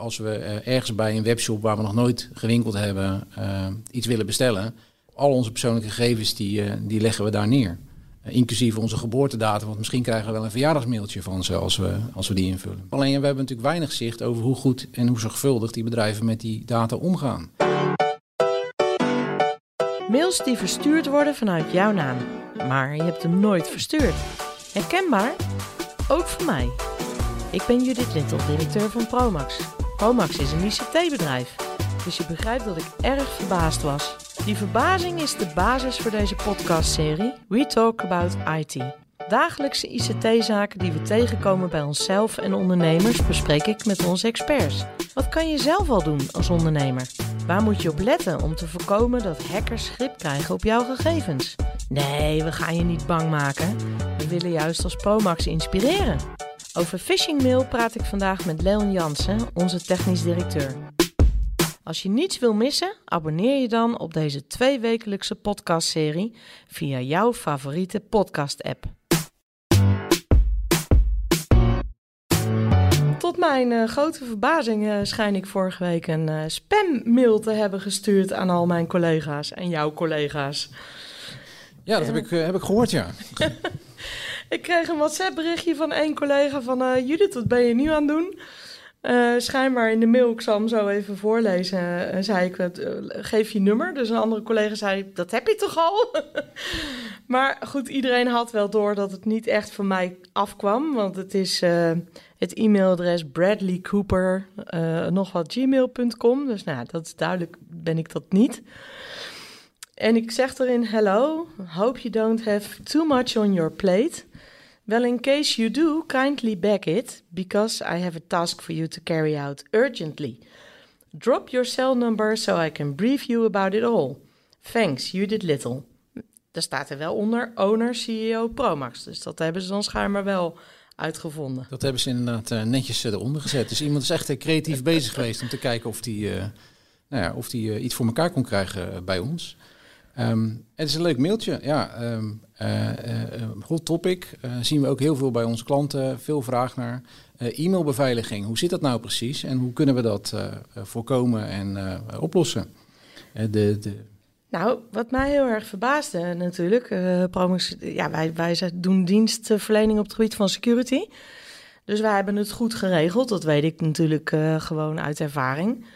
Als we eh, ergens bij een webshop waar we nog nooit gewinkeld hebben eh, iets willen bestellen, al onze persoonlijke gegevens die, eh, die leggen we daar neer. Inclusief onze geboortedatum, want misschien krijgen we wel een verjaardagsmailtje van ze als we, als we die invullen. Alleen we hebben natuurlijk weinig zicht over hoe goed en hoe zorgvuldig die bedrijven met die data omgaan. Mails die verstuurd worden vanuit jouw naam, maar je hebt hem nooit verstuurd. Herkenbaar? Ook voor mij. Ik ben Judith Little, directeur van Promax. Promax is een ICT-bedrijf, dus je begrijpt dat ik erg verbaasd was. Die verbazing is de basis voor deze podcastserie We Talk About IT. Dagelijkse ICT-zaken die we tegenkomen bij onszelf en ondernemers bespreek ik met onze experts. Wat kan je zelf al doen als ondernemer? Waar moet je op letten om te voorkomen dat hackers grip krijgen op jouw gegevens? Nee, we gaan je niet bang maken. We willen juist als Promax inspireren. Over phishing mail praat ik vandaag met Leon Jansen, onze technisch directeur. Als je niets wil missen, abonneer je dan op deze tweewekelijkse podcastserie via jouw favoriete podcast-app. Tot mijn uh, grote verbazing uh, schijn ik vorige week een uh, spammail te hebben gestuurd aan al mijn collega's en jouw collega's. Ja, dat heb, ik, heb ik gehoord, ja. ik kreeg een WhatsApp-berichtje van één collega van Judith, wat ben je nu aan het doen? Uh, schijnbaar in de mail, ik zal hem zo even voorlezen, uh, zei ik, uh, geef je nummer. Dus een andere collega zei, dat heb je toch al? maar goed, iedereen had wel door dat het niet echt van mij afkwam. Want het is het e-mailadres bradleycooper, nog wat gmail.com. Dus nou, dat is duidelijk, ben ik dat niet. En ik zeg erin, hello, hope you don't have too much on your plate. Well, in case you do, kindly back it, because I have a task for you to carry out urgently. Drop your cell number so I can brief you about it all. Thanks, Judith Little. Daar staat er wel onder owner, CEO, Promax. Dus dat hebben ze dan schijnbaar wel uitgevonden. Dat hebben ze inderdaad uh, netjes eronder gezet. Dus iemand is echt uh, creatief bezig geweest om te kijken of die, nou ja, of die iets voor elkaar kon krijgen bij ons. Um, het is een leuk mailtje. Ja, um, uh, uh, topic. Uh, zien we ook heel veel bij onze klanten. Veel vraag naar e-mailbeveiliging. Hoe zit dat nou precies? En hoe kunnen we dat voorkomen en oplossen? de, de... Nou, wat mij heel erg verbaasde natuurlijk. Promus, ja, wij, wij doen dienstverlening op het gebied van security. Dus wij hebben het goed geregeld. Dat weet ik natuurlijk gewoon uit ervaring.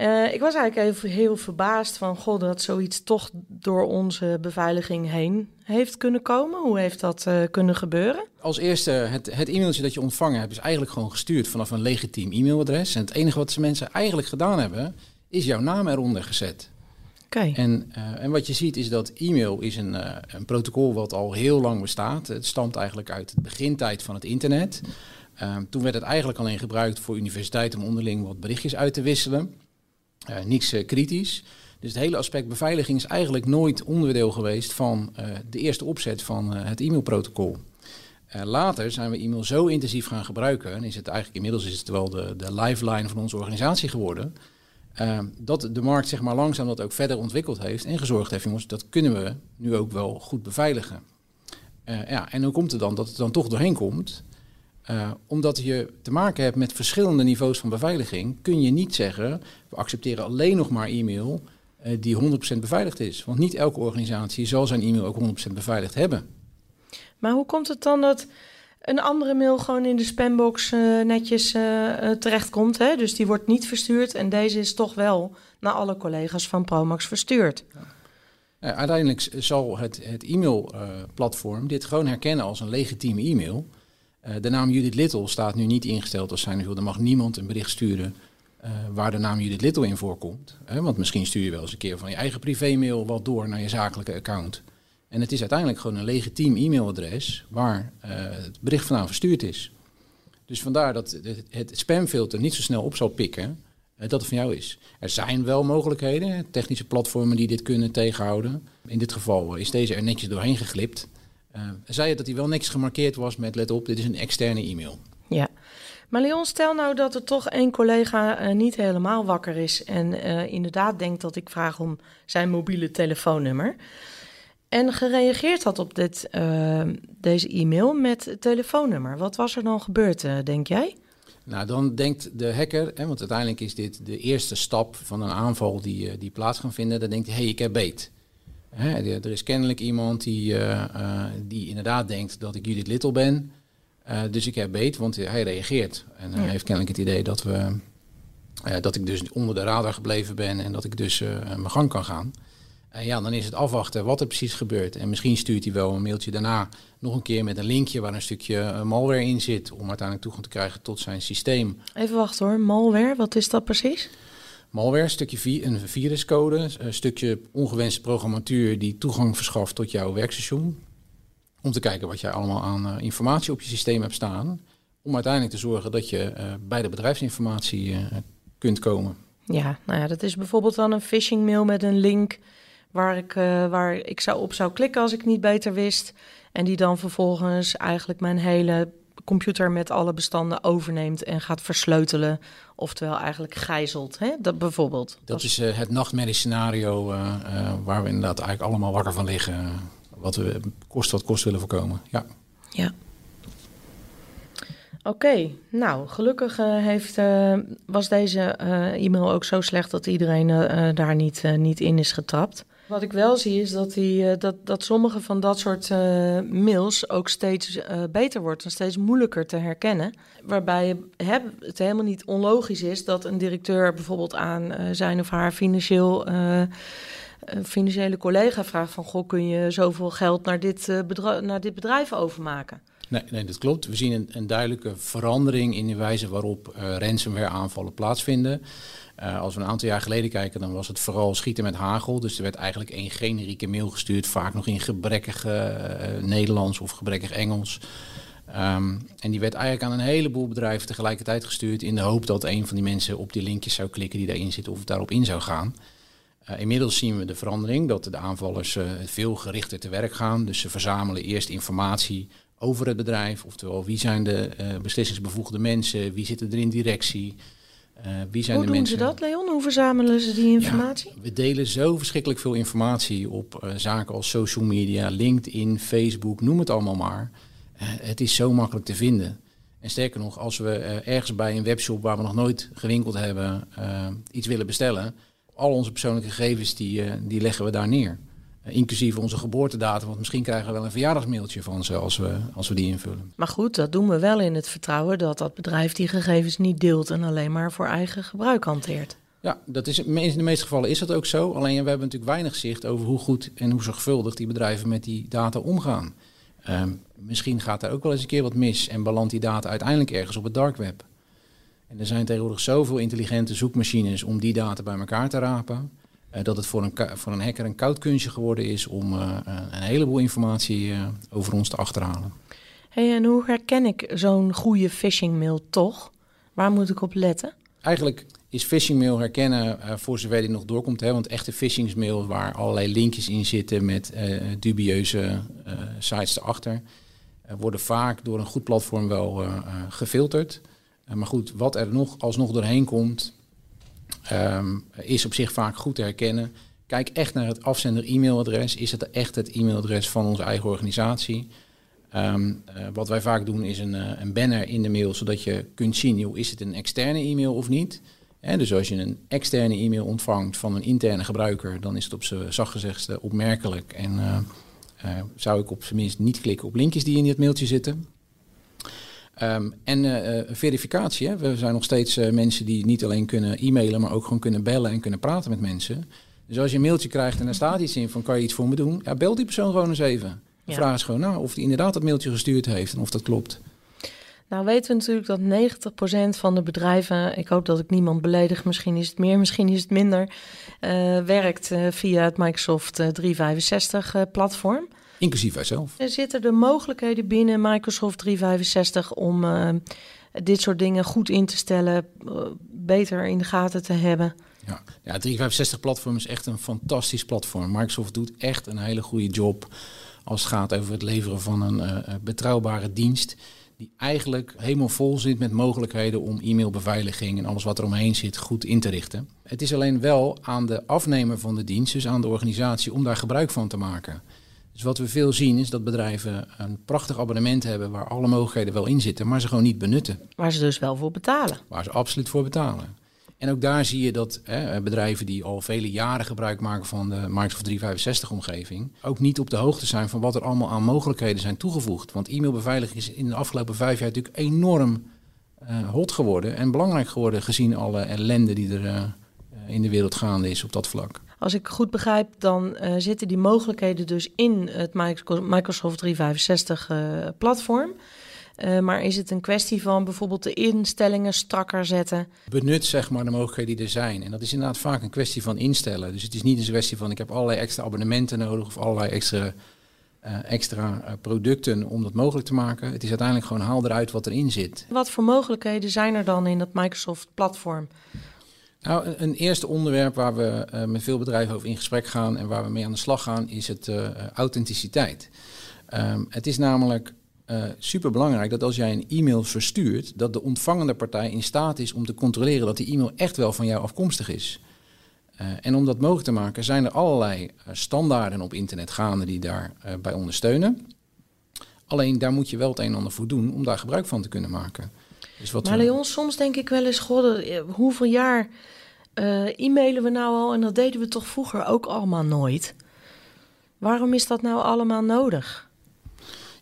Uh, ik was eigenlijk even heel verbaasd van, god, dat zoiets toch door onze beveiliging heen heeft kunnen komen. Hoe heeft dat uh, kunnen gebeuren? Als eerste, het, het e-mailtje dat je ontvangen hebt is eigenlijk gewoon gestuurd vanaf een legitiem e-mailadres. En het enige wat ze mensen eigenlijk gedaan hebben, is jouw naam eronder gezet. Okay. En, uh, en wat je ziet is dat e-mail is een, een protocol wat al heel lang bestaat. Het stamt eigenlijk uit de begintijd van het internet. toen werd het eigenlijk alleen gebruikt voor universiteiten om onderling wat berichtjes uit te wisselen. Uh, niets uh, kritisch. Dus het hele aspect beveiliging is eigenlijk nooit onderdeel geweest van uh, de eerste opzet van het e-mailprotocol. later zijn we e-mail zo intensief gaan gebruiken, en is het eigenlijk inmiddels is het wel de, de lifeline van onze organisatie geworden, dat de markt zeg maar langzaam dat ook verder ontwikkeld heeft en gezorgd heeft, jongens, dat kunnen we nu ook wel goed beveiligen. ja, en hoe komt het dan dat het dan toch doorheen komt? Uh, omdat je te maken hebt met verschillende niveaus van beveiliging, kun je niet zeggen, we accepteren alleen nog maar e-mail uh, die 100% beveiligd is. Want niet elke organisatie zal zijn e-mail ook 100% beveiligd hebben. Maar hoe komt het dan dat een andere mail gewoon in de spambox uh, netjes terechtkomt? Hè? Dus die wordt niet verstuurd en deze is toch wel naar alle collega's van Promax verstuurd? Ja. uiteindelijk zal het, het e-mailplatform dit gewoon herkennen als een legitieme e-mail. Uh, de naam Judith Little staat nu niet ingesteld als zijn. Er mag niemand een bericht sturen uh, waar de naam Judith Little in voorkomt. Hè? Want misschien stuur je wel eens een keer van je eigen privémail wat door naar je zakelijke account. En het is uiteindelijk gewoon een legitiem e-mailadres waar uh, het bericht vandaan verstuurd is. Dus vandaar dat het, het spamfilter niet zo snel op zal pikken dat het van jou is. Er zijn wel mogelijkheden, technische platformen die dit kunnen tegenhouden. In dit geval is deze er netjes doorheen geglipt. Uh, zei je dat hij wel niks gemarkeerd was met let op, dit is een externe e-mail. Ja. Maar Leon, stel nou dat er toch één collega uh, niet helemaal wakker is en uh, inderdaad denkt dat ik vraag om zijn mobiele telefoonnummer. En gereageerd had op dit, deze e-mail met telefoonnummer. Wat was er dan gebeurd, denk jij? Nou, dan denkt de hacker, hè, want uiteindelijk is dit de eerste stap van een aanval die, eh, die plaats kan vinden. Dan denkt hij, hé, hey, ik heb beet. Hè, er is kennelijk iemand die, uh, uh, die inderdaad denkt dat ik Judith Little ben. dus ik heb beet, want hij reageert. En hij heeft kennelijk het idee dat, we, dat ik dus onder de radar gebleven ben en dat ik dus mijn gang kan gaan. En ja, dan is het afwachten wat er precies gebeurt. En misschien stuurt hij wel een mailtje daarna nog een keer met een linkje waar een stukje eh, malware in zit. Om uiteindelijk toegang te krijgen tot zijn systeem. Even wachten hoor, malware, wat is dat precies? Malware, een stukje vi een viruscode, een stukje ongewenste programmatuur die toegang verschaft tot jouw werkstation. Om te kijken wat jij allemaal aan uh, informatie op je systeem hebt staan. Om uiteindelijk te zorgen dat je uh, bij de bedrijfsinformatie kunt komen. Ja, nou ja, dat is bijvoorbeeld dan een phishing mail met een link waar ik, waar ik zou op zou klikken als ik niet beter wist. En die dan vervolgens eigenlijk mijn hele computer met alle bestanden overneemt en gaat versleutelen. Oftewel eigenlijk gijzelt, hè? Dat bijvoorbeeld. Dat, is uh, het nachtmerriescenario uh, waar we inderdaad eigenlijk allemaal wakker van liggen. Wat we kost wat kost willen voorkomen. Ja. Ja. Oké, nou gelukkig heeft, was deze e-mail ook zo slecht dat iedereen daar niet, niet in is getrapt. Wat ik wel zie is dat, die, dat, dat sommige van dat soort mails ook steeds beter wordt en steeds moeilijker te herkennen. Waarbij het helemaal niet onlogisch is dat een directeur bijvoorbeeld aan zijn of haar financieel financiële collega vraagt van... goh, kun je zoveel geld naar dit, naar dit bedrijf overmaken? Nee, nee, dat klopt. We zien een, duidelijke verandering in de wijze waarop uh, ransomware aanvallen plaatsvinden. Uh, als we een aantal jaar geleden kijken, dan was het vooral schieten met hagel. Dus er werd eigenlijk één generieke mail gestuurd, vaak nog in gebrekkig uh, Nederlands of gebrekkig Engels. Um, en die werd eigenlijk aan een heleboel bedrijven tegelijkertijd gestuurd in de hoop dat een van die mensen op die linkjes zou klikken die daarin zitten of daarop in zou gaan. Inmiddels zien we de verandering dat de aanvallers veel gerichter te werk gaan. Dus ze verzamelen eerst informatie over het bedrijf. Oftewel, wie zijn de uh, beslissingsbevoegde mensen? Wie zitten er in directie? Uh, wie zijn Hoe de doen mensen? ze dat, Leon? Hoe verzamelen ze die informatie? Ja, we delen zo verschrikkelijk veel informatie op uh, zaken als social media, LinkedIn, Facebook, noem het allemaal maar. het is zo makkelijk te vinden. En sterker nog, als we ergens bij een webshop waar we nog nooit gewinkeld hebben iets willen bestellen, al onze persoonlijke gegevens die, die leggen we daar neer. Inclusief onze geboortedatum, want misschien krijgen we wel een verjaardagsmailtje van ze als we, als we die invullen. Maar goed, dat doen we wel in het vertrouwen dat dat bedrijf die gegevens niet deelt en alleen maar voor eigen gebruik hanteert. Ja, dat is, in de meeste gevallen is dat ook zo. Alleen we hebben natuurlijk weinig zicht over hoe goed en hoe zorgvuldig die bedrijven met die data omgaan. Um, misschien gaat er ook wel eens een keer wat mis en belandt die data uiteindelijk ergens op het dark web. En er zijn tegenwoordig zoveel intelligente zoekmachines om die data bij elkaar te rapen. Uh, dat het voor een, voor een hacker een koud kunstje geworden is om uh, een heleboel informatie uh, over ons te achterhalen. Hey, en hoe herken ik zo'n goede phishing mail toch? Waar moet ik op letten? Eigenlijk is phishing mail herkennen voor zover die nog doorkomt. Hè, want echte phishing mail waar allerlei linkjes in zitten met dubieuze sites erachter, worden vaak door een goed platform wel gefilterd. maar goed, wat er nog alsnog doorheen komt, Um, is op zich vaak goed te herkennen. Kijk echt naar het afzender-e-mailadres. Is het echt het e-mailadres van onze eigen organisatie? Um, uh, wat wij vaak doen is een, uh, een, banner in de mail, zodat je kunt zien, joh, is het een externe e-mail of niet? En dus als je een externe e-mail ontvangt van een interne gebruiker, dan is het op zijn zacht gezegd opmerkelijk. En uh, zou ik op zijn minst niet klikken op linkjes die in dit mailtje zitten. Um, en uh, verificatie. Hè. We zijn nog steeds uh, mensen die niet alleen kunnen e-mailen, maar ook gewoon kunnen bellen en kunnen praten met mensen. Dus als je een mailtje krijgt en er staat iets in van kan je iets voor me doen, ja, bel die persoon gewoon eens even. Ja. Vraag eens gewoon nou of hij inderdaad dat mailtje gestuurd heeft en of dat klopt. Nou weten we natuurlijk dat 90% van de bedrijven, ik hoop dat ik niemand beledig, misschien is het meer, misschien is het minder, uh, werkt via het Microsoft 365 platform. Inclusief wij zelf. Er zitten de mogelijkheden binnen Microsoft 365 om uh, dit soort dingen goed in te stellen, uh, beter in de gaten te hebben. Ja, ja 365-platform is echt een fantastisch platform. Microsoft doet echt een hele goede job als het gaat over het leveren van een uh, betrouwbare dienst. Die eigenlijk helemaal vol zit met mogelijkheden om e-mailbeveiliging en alles wat er omheen zit goed in te richten. Het is alleen wel aan de afnemer van de dienst, dus aan de organisatie, om daar gebruik van te maken. Dus wat we veel zien is dat bedrijven een prachtig abonnement hebben waar alle mogelijkheden wel in zitten, maar ze gewoon niet benutten. Waar ze dus wel voor betalen. Waar ze absoluut voor betalen. En ook daar zie je dat hè, bedrijven die al vele jaren gebruik maken van de Microsoft 365 omgeving, ook niet op de hoogte zijn van wat er allemaal aan mogelijkheden zijn toegevoegd. Want e-mailbeveiliging is in de afgelopen vijf jaar natuurlijk enorm uh, hot geworden en belangrijk geworden gezien alle ellende die er uh, in de wereld gaande is op dat vlak. Als ik goed begrijp, dan uh, zitten die mogelijkheden dus in het Microsoft 365 platform. Uh, maar is het een kwestie van bijvoorbeeld de instellingen strakker zetten? Benut zeg maar de mogelijkheden die er zijn. En dat is inderdaad vaak een kwestie van instellen. Dus het is niet een kwestie van ik heb allerlei extra abonnementen nodig of allerlei extra, uh, extra producten om dat mogelijk te maken. Het is uiteindelijk gewoon haal eruit wat erin zit. Wat voor mogelijkheden zijn er dan in dat Microsoft platform? Nou, een, een eerste onderwerp waar we met veel bedrijven over in gesprek gaan en waar we mee aan de slag gaan, is het authenticiteit. Um, het is namelijk uh, eh, super belangrijk dat als jij een e-mail verstuurt, dat de ontvangende partij in staat is om te controleren dat die e-mail echt wel van jou afkomstig is. Uh, en om dat mogelijk te maken zijn er allerlei uh, standaarden op internet gaande die daarbij bij ondersteunen. Alleen daar moet je wel het een en ander voor doen om daar gebruik van te kunnen maken. Dus wat maar Leon, soms denk ik wel eens, god, hoeveel jaar e-mailen we nou al en dat deden we toch vroeger ook allemaal nooit. Waarom is dat nou allemaal nodig?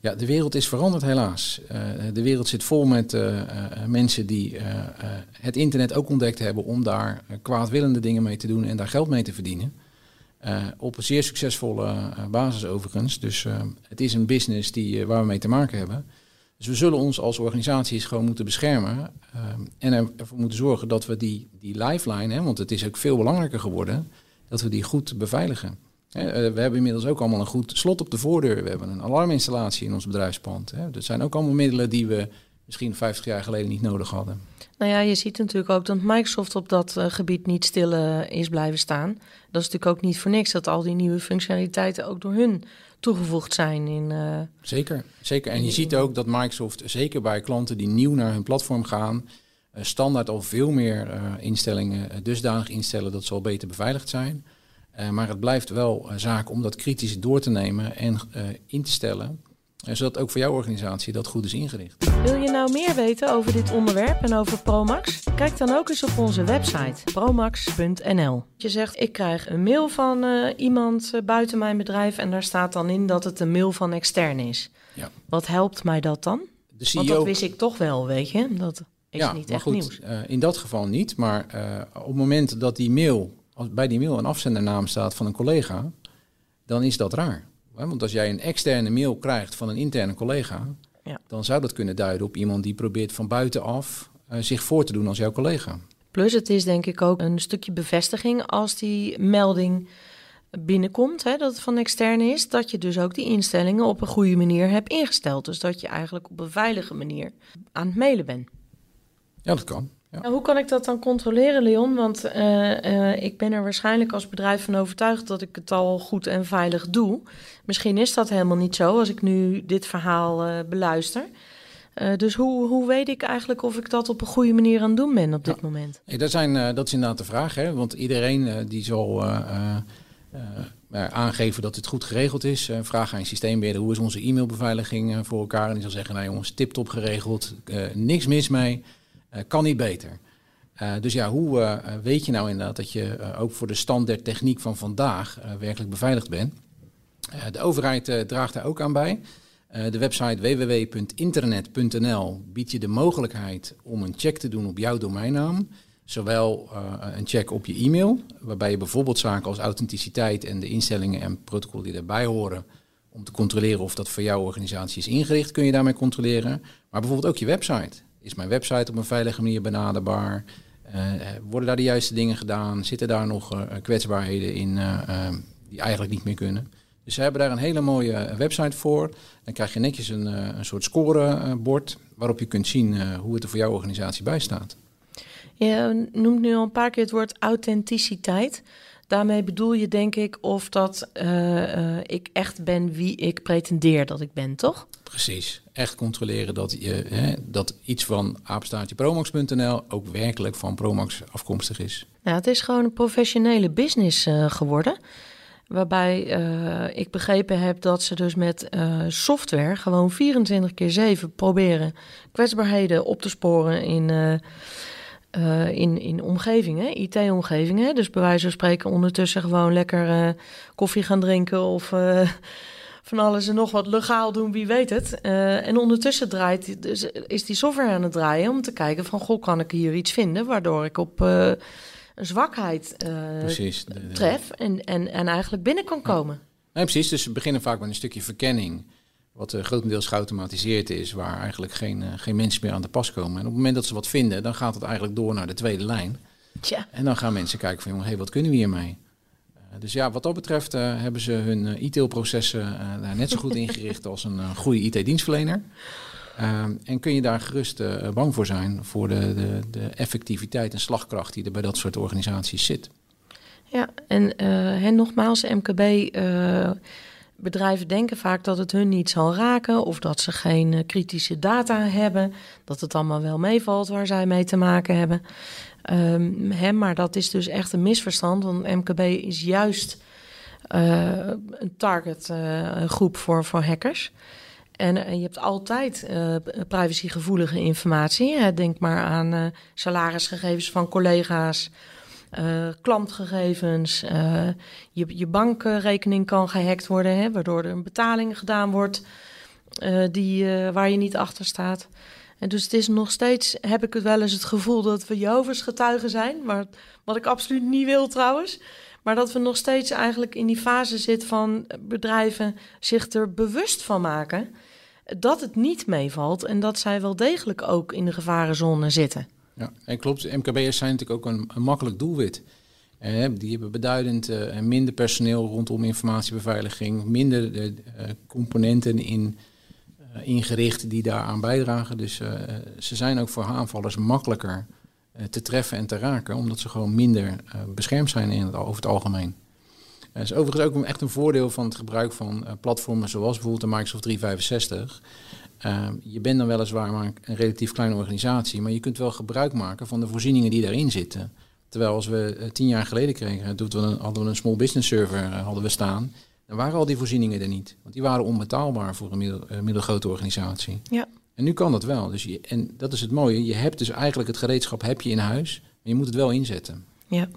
Ja, de wereld is veranderd helaas. Uh, de wereld zit vol met uh, uh, mensen die het internet ook ontdekt hebben om daar kwaadwillende dingen mee te doen en daar geld mee te verdienen. op een zeer succesvolle basis overigens. Dus het is een business die, waar we mee te maken hebben. Dus we zullen ons als organisaties gewoon moeten beschermen en ervoor moeten zorgen dat we die, die lifeline, hè, want het is ook veel belangrijker geworden, dat we die goed beveiligen. Eh, we hebben inmiddels ook allemaal een goed slot op de voordeur. We hebben een alarminstallatie in ons bedrijfspand. Dat zijn ook allemaal middelen die we misschien 50 jaar geleden niet nodig hadden. Nou ja, je ziet natuurlijk ook dat Microsoft op dat uh, gebied niet stil uh, is blijven staan. Dat is natuurlijk ook niet voor niks dat al die nieuwe functionaliteiten ook door hun toegevoegd zijn. In, uh, zeker, zeker. En je ziet ook dat Microsoft, zeker bij klanten die nieuw naar hun platform gaan, standaard al veel meer instellingen dusdanig instellen dat ze al beter beveiligd zijn. Maar het blijft wel zaak om dat kritisch door te nemen en in te stellen. Zodat ook voor jouw organisatie dat goed is ingericht. Wil je nou meer weten over dit onderwerp en over Promax? Kijk dan ook eens op onze website promax.nl. Je zegt, ik krijg een mail van iemand buiten mijn bedrijf en daar staat dan in dat het een mail van extern is. Ja. Wat helpt mij dat dan? De CEO... Want dat wist ik toch wel, weet je. Dat is ja, niet echt goed, nieuws. in dat geval niet, maar op het moment dat die mail als bij die mail een afzendernaam staat van een collega, dan is dat raar. Want als jij een externe mail krijgt van een interne collega, ja. dan zou dat kunnen duiden op iemand die probeert van buitenaf uh, zich voor te doen als jouw collega. Plus het is denk ik ook een stukje bevestiging als die melding binnenkomt, hè, dat het van externe is, dat je dus ook die instellingen op een goede manier hebt ingesteld. Dus dat je eigenlijk op een veilige manier aan het mailen bent. Ja, dat kan. Nou, hoe kan ik dat dan controleren, Leon? Want uh, uh, ik ben er waarschijnlijk als bedrijf van overtuigd dat ik het al goed en veilig doe. Misschien is dat helemaal niet zo als ik nu dit verhaal uh, beluister. dus hoe, hoe weet ik eigenlijk of ik dat op een goede manier aan het doen ben op dit moment? Hey, dat, zijn, dat is inderdaad de vraag, hè? want iedereen die zal aangeven dat het goed geregeld is. vraag aan je systeembeheerder, hoe is onze e-mailbeveiliging voor elkaar? En die zal zeggen, nou jongens, tip-top geregeld, niks mis mee. Eh, kan niet beter. Uh, dus ja, hoe uh, weet je nou inderdaad dat je ook voor de standaard techniek van vandaag werkelijk beveiligd bent? de overheid draagt daar ook aan bij. de website www.internet.nl biedt je de mogelijkheid om een check te doen op jouw domeinnaam. Zowel een check op je e-mail, waarbij je bijvoorbeeld zaken als authenticiteit en de instellingen en protocollen die daarbij horen, om te controleren of dat voor jouw organisatie is ingericht, kun je daarmee controleren. Maar bijvoorbeeld ook je website. Is mijn website op een veilige manier benaderbaar? Uh, worden daar de juiste dingen gedaan? Zitten daar nog uh, kwetsbaarheden in die eigenlijk niet meer kunnen? Dus ze hebben daar een hele mooie website voor. Dan krijg je netjes een, een soort scorebord waarop je kunt zien hoe het er voor jouw organisatie bij staat. Je noemt nu al een paar keer het woord authenticiteit. Daarmee bedoel je denk ik of dat uh, uh, ik echt ben wie ik pretendeer dat ik ben, toch? Precies. Echt controleren dat, je, hè, dat iets van apenstaartjepromax.nl ook werkelijk van Promax afkomstig is. Nou, het is gewoon een professionele business uh, geworden. Waarbij eh, ik begrepen heb dat ze dus met uh, software gewoon 24 keer 7 proberen kwetsbaarheden op te sporen in, uh, in, in omgevingen, IT-omgevingen. Dus bij wijze van spreken ondertussen gewoon lekker koffie gaan drinken of van alles en nog wat legaal doen, wie weet het. en ondertussen draait, dus is die software aan het draaien om te kijken van, goh, kan ik hier iets vinden waardoor ik op een zwakheid tref en, en, en eigenlijk binnen kan komen. Nee, precies. Dus we beginnen vaak met een stukje verkenning, wat uh, grotendeels geautomatiseerd is, waar eigenlijk geen, uh, geen mensen meer aan de pas komen. En op het moment dat ze wat vinden, dan gaat het eigenlijk door naar de tweede lijn. Tja. En dan gaan mensen kijken van, jongen, hey, wat kunnen we hiermee? dus ja, wat dat betreft hebben ze hun e-tailprocessen daar net zo goed ingericht als een goede IT-dienstverlener. Ehm, en kun je daar gerust bang voor zijn voor de, de, de, effectiviteit en slagkracht die er bij dat soort organisaties zit. Ja, en, uh, nogmaals, MKB. Bedrijven denken vaak dat het hun niet zal raken of dat ze geen kritische data hebben, dat het allemaal wel meevalt waar zij mee te maken hebben. Um, hè, maar dat is dus echt een misverstand, want MKB is juist een target groep voor, voor hackers. En, je hebt altijd privacygevoelige informatie. Denk maar aan salarisgegevens van collega's, uh, klantgegevens. je, je bankrekening kan gehackt worden, hè, waardoor er een betaling gedaan wordt die, waar je niet achter staat. En dus het is nog steeds, heb ik het wel eens het gevoel dat we Jehovah's getuigen zijn. Maar, wat ik absoluut niet wil trouwens. Maar dat we nog steeds eigenlijk in die fase zitten van bedrijven zich er bewust van maken dat het niet meevalt en dat zij wel degelijk ook in de gevarenzone zitten. Ja, en klopt. MKB'ers zijn natuurlijk ook een, makkelijk doelwit. Eh, die hebben beduidend uh, minder personeel rondom informatiebeveiliging, minder uh, componenten in, ingericht die daaraan bijdragen. Dus ze zijn ook voor aanvallers makkelijker te treffen en te raken, omdat ze gewoon minder beschermd zijn in over het algemeen. Dat is overigens ook echt een voordeel van het gebruik van uh, platformen zoals bijvoorbeeld de Microsoft 365. Uh, je bent dan weliswaar maar een relatief kleine organisatie, maar je kunt wel gebruik maken van de voorzieningen die daarin zitten. Terwijl als we uh, tien jaar geleden kregen, toen we een, hadden we een small business server hadden we staan, dan waren al die voorzieningen er niet. Want die waren onbetaalbaar voor een middel, middelgrote organisatie. Ja. En nu kan dat wel. Dus je, en dat is het mooie. Je hebt dus eigenlijk het gereedschap heb je in huis, maar je moet het wel inzetten. Ja.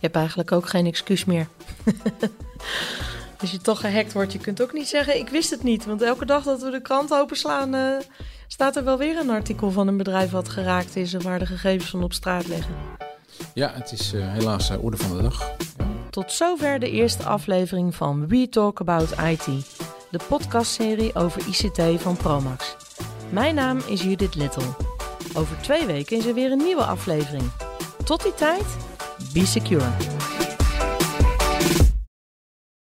Je hebt eigenlijk ook geen excuus meer. Als je toch gehackt wordt, je kunt ook niet zeggen: Ik wist het niet. Want elke dag dat we de krant openslaan, uh, staat er wel weer een artikel van een bedrijf wat geraakt is en waar de gegevens van op straat liggen. Ja, het is uh, helaas uh, orde van de dag. Ja. Tot zover de eerste aflevering van We Talk About IT, de podcastserie over ICT van Promax. Mijn naam is Judith Little. Over twee weken is er weer een nieuwe aflevering. Tot die tijd Be secure.